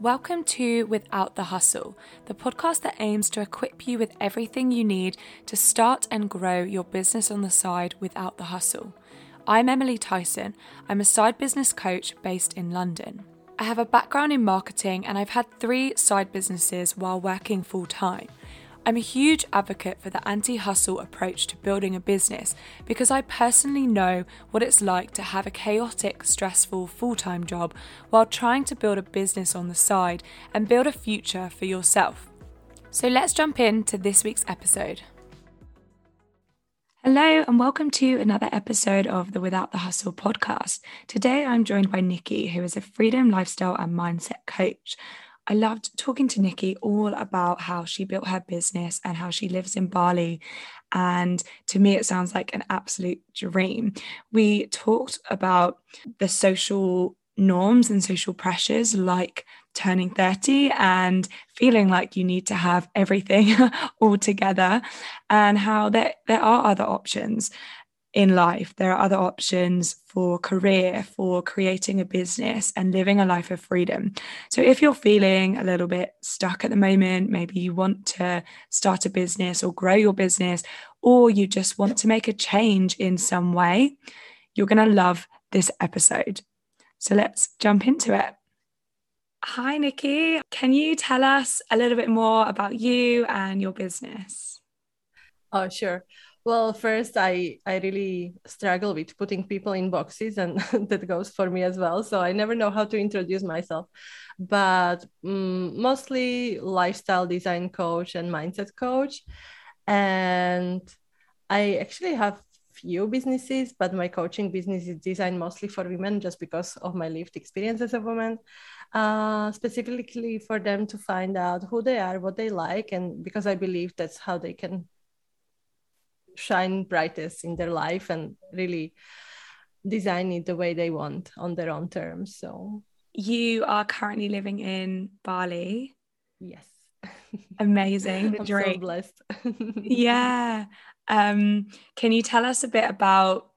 Welcome to Without the Hustle, the podcast that aims to equip you with everything you need to start and grow your business on the side without the hustle. I'm Emily Tyson. I'm a side business coach based in London. I have a background in marketing and I've had three side businesses while working full time. I'm a huge advocate for the anti hustle approach to building a business because I personally know what it's like to have a chaotic, stressful full time job while trying to build a business on the side and build a future for yourself. So let's jump into this week's episode. Hello, and welcome to another episode of the Without the Hustle podcast. Today I'm joined by Niki, who is a freedom, lifestyle, and mindset coach. I loved talking to Niki all about how she built her business and how she lives in Bali. And to me, it sounds like an absolute dream. We talked about the social norms and social pressures like turning 30 and feeling like you need to have everything all together and how there, there are other options in life. There are other options for career, for creating a business and living a life of freedom. So, if you're feeling a little bit stuck at the moment, maybe you want to start a business or grow your business, or you just want to make a change in some way, you're going to love this episode. So, let's jump into it. Hi, Niki. Can you tell us a little bit more about you and your business? Oh, sure. Well, first, I I really struggle with putting people in boxes, and that goes for me as well. So I never know how to introduce myself, but um, mostly lifestyle design coach and mindset coach, and I actually have few businesses, but my coaching business is designed mostly for women, just because of my lived experience as a woman. Uh, specifically for them to find out who they are, what they like, and because I believe that's how they can shine brightest in their life and really design it the way they want on their own terms. So you are currently living in Bali. Yes. Amazing. I'm so blessed. yeah. Um, can you tell us a bit about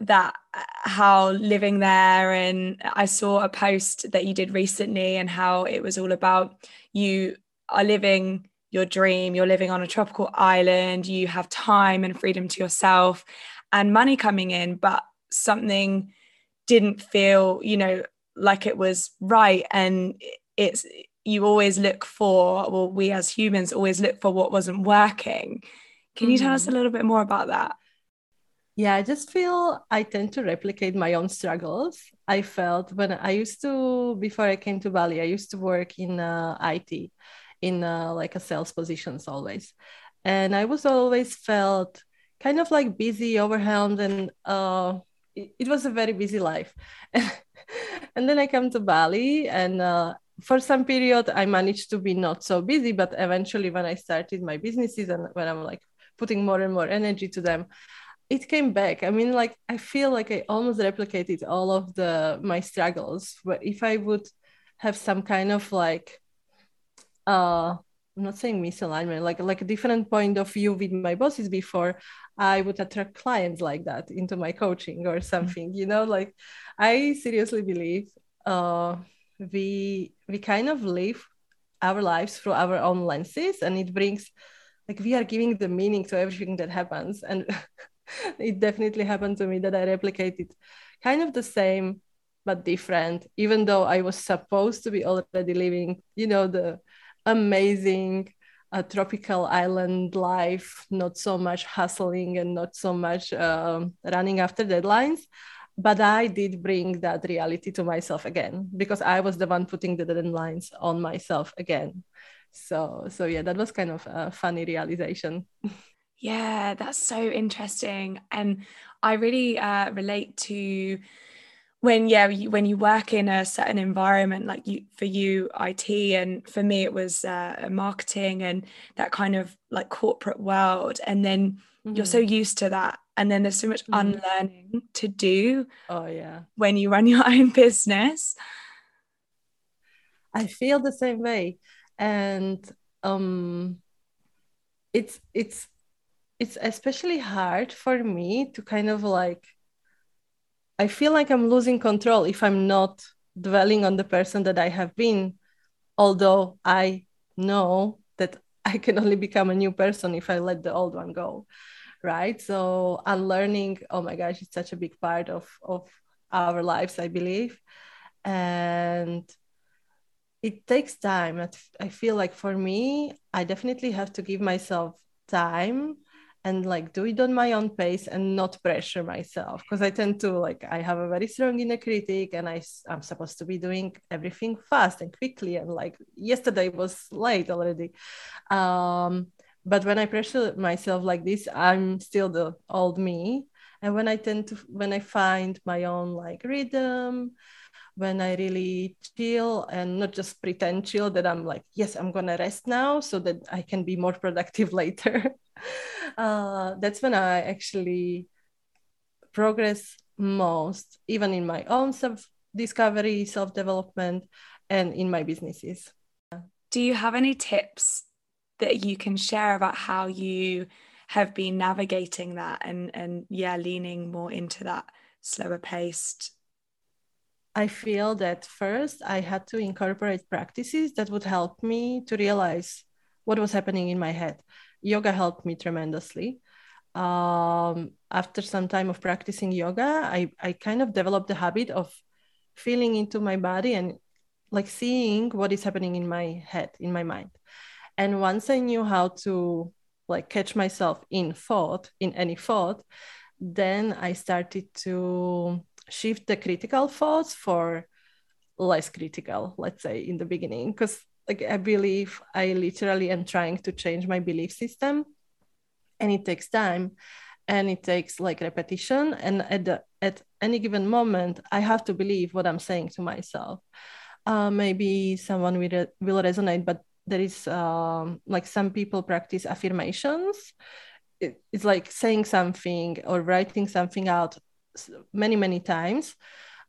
that how living there and I saw a post that you did recently and how it was all about you are living your dream, you're living on a tropical island, you have time and freedom to yourself and money coming in, but something didn't feel, you know, like it was right. And it's, you always look for, well, we as humans always look for what wasn't working. Can you tell us a mm-hmm. little bit more about that? Yeah, I just feel I tend to replicate my own struggles. I felt when I used to, before I came to Bali, I used to work in uh, IT in uh, like a sales positions always. And i was always felt kind of like busy overwhelmed and uh, it, it, was a very busy life. And then i come to bali and uh, for some period i managed to be not so busy but eventually when i started my businesses and when i'm like putting more and more energy to them it came back. I mean like i feel like i almost replicated all of the my struggles. But if i would have some kind of like uh I'm not saying misalignment, like like a different point of view with my bosses before, I would attract clients like that into my coaching or something. You know, like I seriously believe uh, we we kind of live our lives through our own lenses, and it brings like we are giving the meaning to everything that happens, and it definitely happened to me that I replicated kind of the same but different, even though I was supposed to be already living, you know, the amazing uh, tropical island life, not so much hustling and not so much uh, running after deadlines. But I did bring that reality to myself again because I was the one putting the deadlines on myself again. So, so yeah, that was kind of a funny realization. Yeah, that's so interesting, and I really uh, relate to when yeah when you work in a certain environment like you for you IT and for me it was uh, marketing and that kind of like corporate world and then mm-hmm. you're so mm-hmm. used to that and then there's so much mm-hmm. unlearning to do oh yeah when you run your own business I feel the same way and um it's it's it's especially hard for me to kind of like I feel like I'm losing control if I'm not dwelling on the person that I have been, although I know that I can only become a new person if I let the old one go. Right. So unlearning, oh my gosh, it's such a big part of, of our lives, I believe. And it takes time. I feel like for me, I definitely have to give myself time and like do it on my own pace and not pressure myself. Because i tend to like i have a very strong inner critic and i i'm supposed to be doing everything fast and quickly and like yesterday was late already. Um but when i pressure myself like this i'm still the old me. And when i tend to when i find my own like rhythm when I really chill and not just pretend chill that I'm like, yes, I'm gonna rest now so that I can be more productive later. Uh, that's when I actually progress most, even in my own self discovery, self development, and in my businesses. Do you have any tips that you can share about how you have been navigating that and and yeah, leaning more into that slower paced I feel that first I had to incorporate practices that would help me to realize what was happening in my head. Yoga helped me tremendously. Um, after some time of practicing yoga, I, I kind of developed the habit of feeling into my body and like seeing what is happening in my head, in my mind. And once I knew how to like catch myself in thought, in any thought, then I started to shift the critical thoughts for less critical, let's say, in the beginning. Because like I believe I literally am trying to change my belief system and it takes time and it takes like repetition. And at the at any given moment, I have to believe what I'm saying to myself. Uh, maybe someone will, will resonate, but there is um, like some people practice affirmations. It, it's like saying something or writing something out many many times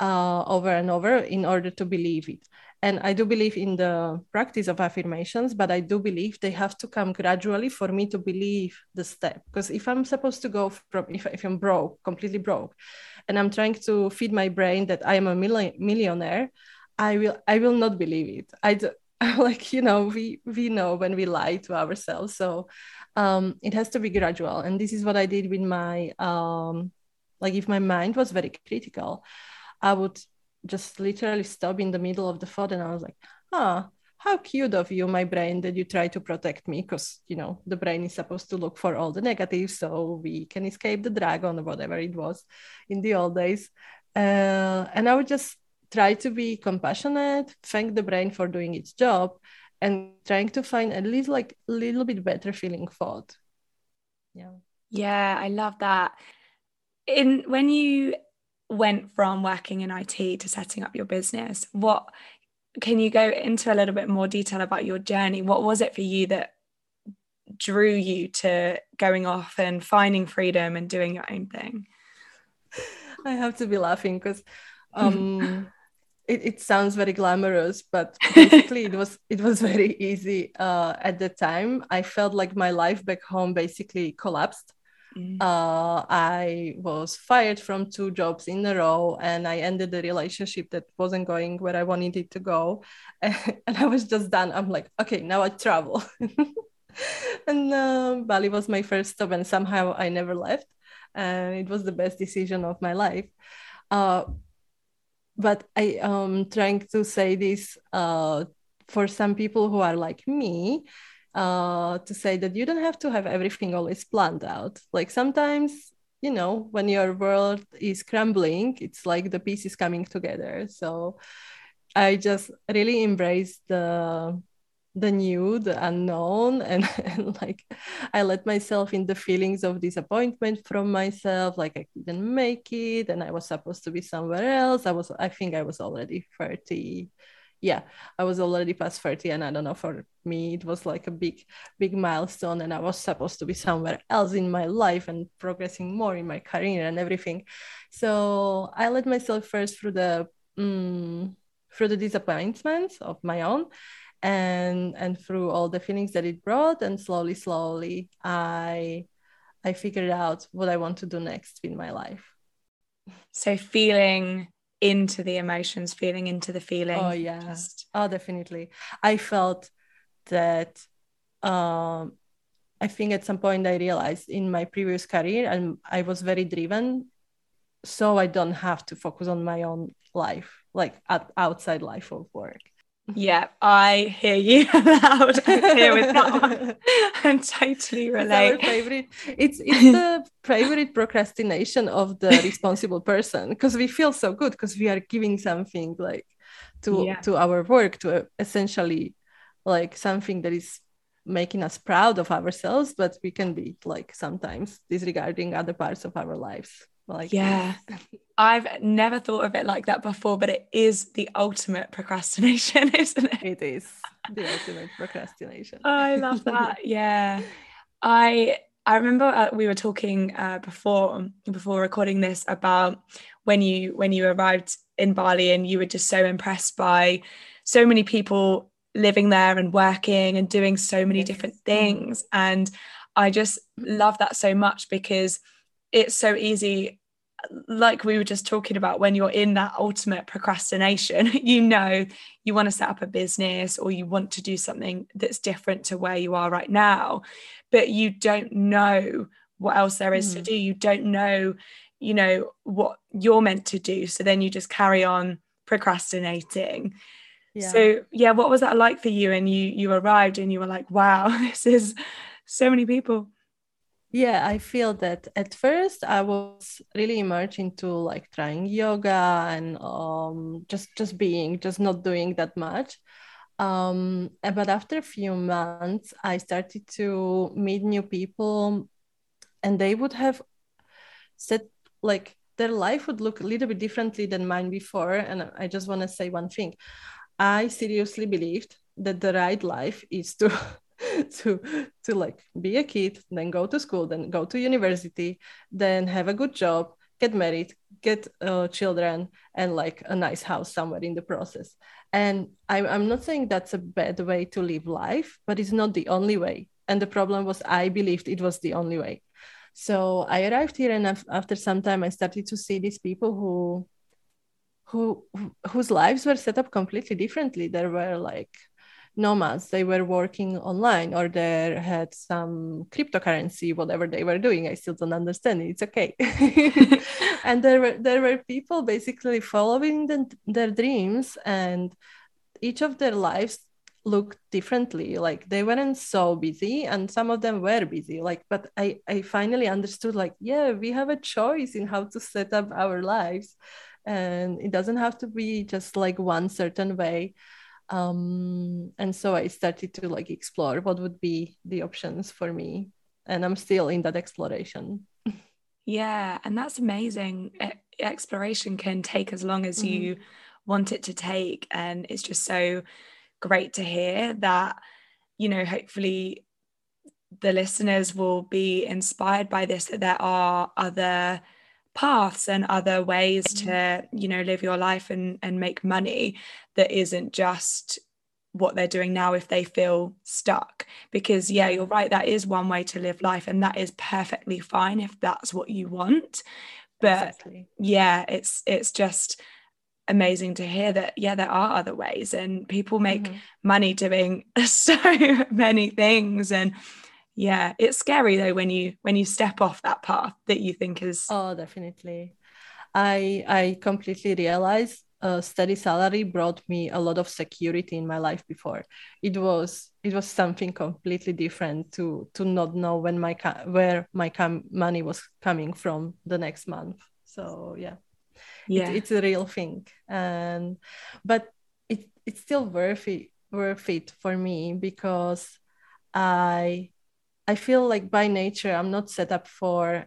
uh, over and over in order to believe it and i do believe in the practice of affirmations but i do believe they have to come gradually for me to believe the step. Because if i'm supposed to go from if, if i'm broke completely broke and i'm trying to feed my brain that i am a million, millionaire i will i will not believe it. I do, like you know we we know when we lie to ourselves. So um, it has to be gradual. And this is what i did with my um, like if my mind was very critical, I would just literally stop in the middle of the thought and I was like, huh, how cute of you, my brain, that you try to protect me because, you know, the brain is supposed to look for all the negatives so we can escape the dragon or whatever it was in the old days. Uh, and I would just try to be compassionate, thank the brain for doing its job, and trying to find at least like a little bit better feeling thought. Yeah. Yeah, I love that in when you went from working in IT to setting up your business, what can you go into a little bit more detail about your journey? What was it for you that drew you to going off and finding freedom and doing your own thing? I have to be laughing because um, it, it sounds very glamorous, but basically it was it was very easy uh, at the time. I felt like my life back home basically collapsed Mm. Uh, I was fired from two jobs in a row and I ended the relationship that wasn't going where I wanted it to go. And, I was just done. I'm like, okay, now I travel. and uh, Bali was my first stop, and somehow I never left. And it was the best decision of my life. Uh, but I am trying to say this uh, for some people who are like me uh, to say that you don't have to have everything always planned out. Like sometimes, you know, when your world is crumbling, it's like the pieces coming together. So I just really embrace the the new, the unknown, and, and like I let myself in the feelings of disappointment from myself, like I couldn't make it, and I was supposed to be somewhere else. I was, I think I was already 30 yeah, I was already past 30 and I don't know, for me, it was like a big, big milestone and I was supposed to be somewhere else in my life and progressing more in my career and everything. So I let myself first through the, um, through the disappointments of my own and and through all the feelings that it brought and slowly slowly i i figured out what i want to do next in my life so feeling into the emotions, feeling into the feeling. Oh yeah. Just... Oh, definitely. I felt that um I think at some point I realized in my previous career and I was very driven so I don't have to focus on my own life, like at outside life of work. Yeah, I hear you loud here with that one. I'm totally relate. It's favorite. It's it's the favorite procrastination of the responsible person because we feel so good because we are giving something like to yeah. to our work to uh, essentially like something that is making us proud of ourselves, but we can be like sometimes disregarding other parts of our lives. Like yeah, I've never thought of it like that before, but it is the ultimate procrastination, isn't it? It is the ultimate procrastination. Oh, I love that. Yeah, I I remember uh, we were talking uh, before before recording this about when you when you arrived in Bali and you were just so impressed by so many people living there and working and doing so many yes. different things and I just love that so much because it's so easy like we were just talking about when you're in that ultimate procrastination you know you want to set up a business or you want to do something that's different to where you are right now but you don't know what else there is mm. to do you don't know you know what you're meant to do so then you just carry on procrastinating yeah. so yeah what was that like for you and you you arrived and you were like wow this is so many people yeah i feel that at first i was really immersed into like trying yoga and um, just just being just not doing that much. Um, but after a few months i started to meet new people and they would have said like their life would look a little bit differently than mine before and i just want to say one thing. I seriously believed that the right life is to to to like be a kid then go to school then go to university then have a good job get married get uh, children and like a nice house somewhere in the process. And I'm, I'm not saying that's a bad way to live life but it's not the only way. And the problem was i believed it was the only way. So i arrived here and after some time i started to see these people who who whose lives were set up completely differently. There were like nomads they were working online or they had some cryptocurrency whatever they were doing. I still don't understand it. It's okay. And there were there were people basically following the, their dreams and each of their lives looked differently. Like they weren't so busy and some of them were busy. Like but i i finally understood like yeah we have a choice in how to set up our lives. And it doesn't have to be just like one certain way um, and so i started to like explore what would be the options for me and i'm still in that exploration yeah and that's amazing exploration can take as long as mm-hmm. you want it to take and it's just so great to hear that you know hopefully the listeners will be inspired by this that there are other paths and other ways to you know live your life and and make money that isn't just what they're doing now if they feel stuck because yeah you're right that is one way to live life and that is perfectly fine if that's what you want but exactly. yeah it's it's just amazing to hear that yeah there are other ways and people make mm-hmm. money doing so many things and yeah it's scary though when you when you step off that path that you think is oh definitely. I i completely realize a uh, steady salary brought me a lot of security in my life before. It was it was something completely different to to not know when my where my com- money was coming from the next month. So yeah. Yeah. it, it's a real thing. And but it, it's still worth it worth it for me because i I feel like by nature, I'm not set up for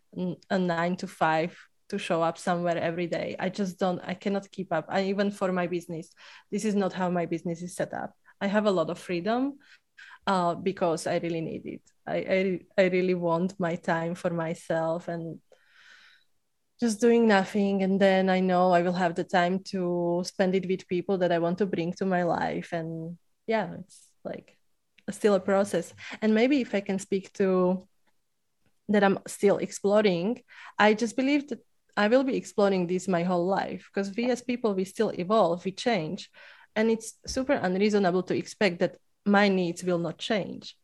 a nine to five to show up somewhere every day. I just don't, I cannot keep up. I, even for my business, this is not how my business is set up. I have a lot of freedom uh, because I really need it. I, I, I really want my time for myself and just doing nothing. And then I know I will have the time to spend it with people that I want to bring to my life. And yeah, it's like still a process and maybe if i can speak to that i'm still exploring i just believe that I will be exploring this my whole life because we as people, we still evolve, we change. And it's super unreasonable to expect that my needs will not change.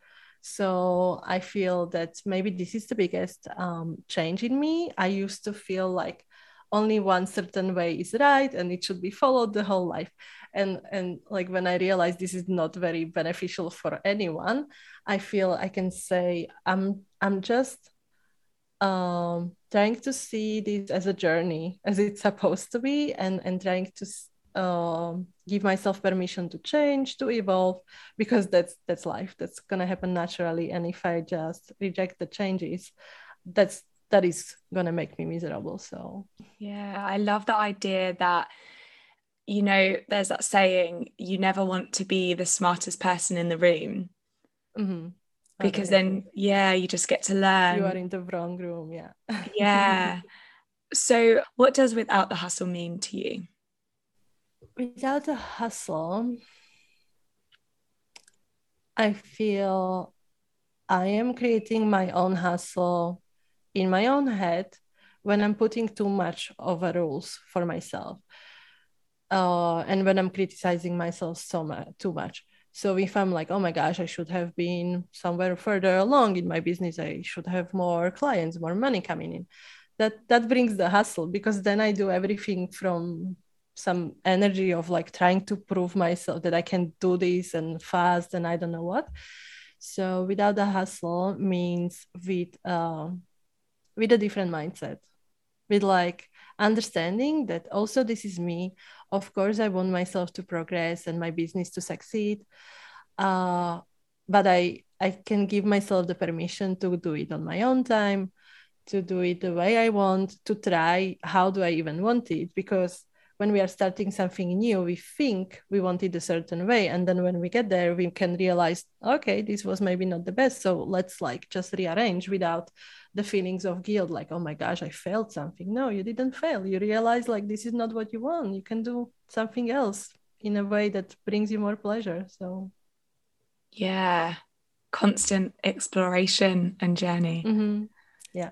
So I feel that maybe this is the biggest um, change in me. I used to feel like only one certain way is right and it should be followed the whole life. And and like when i realize this is not very beneficial for anyone i feel i can say i'm i'm just um trying to see this as a journey as it's supposed to be and and trying to uh, give myself permission to change to evolve because that's that's life. That's gonna happen naturally and if i just reject the changes that's that is gonna make me miserable so. Yeah i love the idea that you know there's that saying you never want to be the smartest person in the room. Mm-hmm. Because then yeah you just get to learn. You are in the wrong room yeah. Yeah. So what does without the hustle mean to you? Without the hustle i feel i am creating my own hustle in my own head when i'm putting too much of a rules for myself uh, and when i'm criticizing myself so much too much so if I'm like, oh my gosh, I should have been somewhere further along in my business, I should have more clients, more money coming in. That that brings the hustle because then I do everything from some energy of like trying to prove myself that I can do this and fast and I don't know what. So without the hustle means with uh, with a different mindset, with like understanding that also this is me. Of course i want myself to progress and my business to succeed uh, but i i can give myself the permission to do it on my own time to do it the way i want to try. How do i even want it? Because when we are starting something new we think we want it a certain way and then when we get there we can realize okay this was maybe not the best so let's like just rearrange without the feelings of guilt like oh my gosh i failed something. No you didn't fail. You realize like this is not what you want. You can do something else in a way that brings you more pleasure so. Yeah. Constant exploration and journey. Mm-hmm. yeah.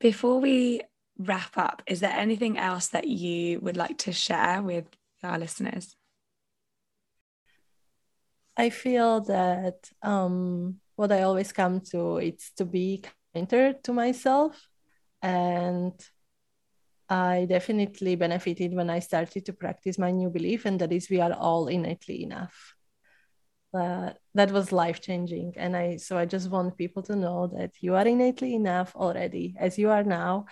Before we wrap up is there anything else that you would like to share with our listeners? I feel that um what i always come to it's to be kinder to myself. And I definitely benefited when I started to practice my new belief, and that is we are all innately enough. Uh, that was life changing, and I so I just want people to know that you are innately enough already as you are now,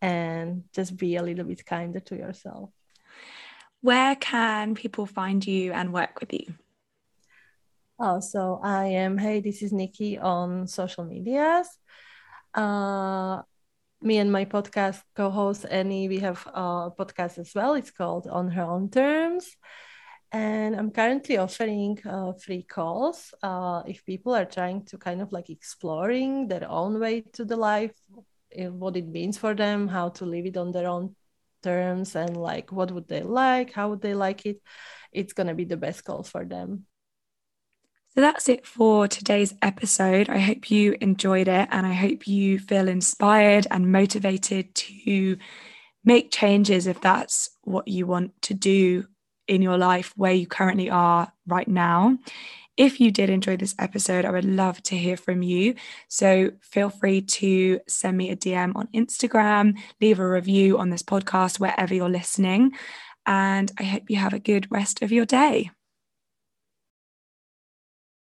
and just be a little bit kinder to yourself. Where can people find you and work with you? Oh, so I am. Hey, this is Niki on social medias uh, me and my podcast co-host Annie, we have a podcast as well. It's called On Her Own Terms. And I'm currently offering uh, free calls uh, if people are trying to kind of like exploring their own way to the life, Eh, what it means for them, how to live it on their own terms, and like what would they like, how would they like it. It's going to be the best call for them. So that's it for today's episode. I hope you enjoyed it and I hope you feel inspired and motivated to make changes if that's what you want to do in your life where you currently are right now. If you did enjoy this episode, I would love to hear from you. So feel free to send me a DM on Instagram, leave a review on this podcast, wherever you're listening. And I hope you have a good rest of your day.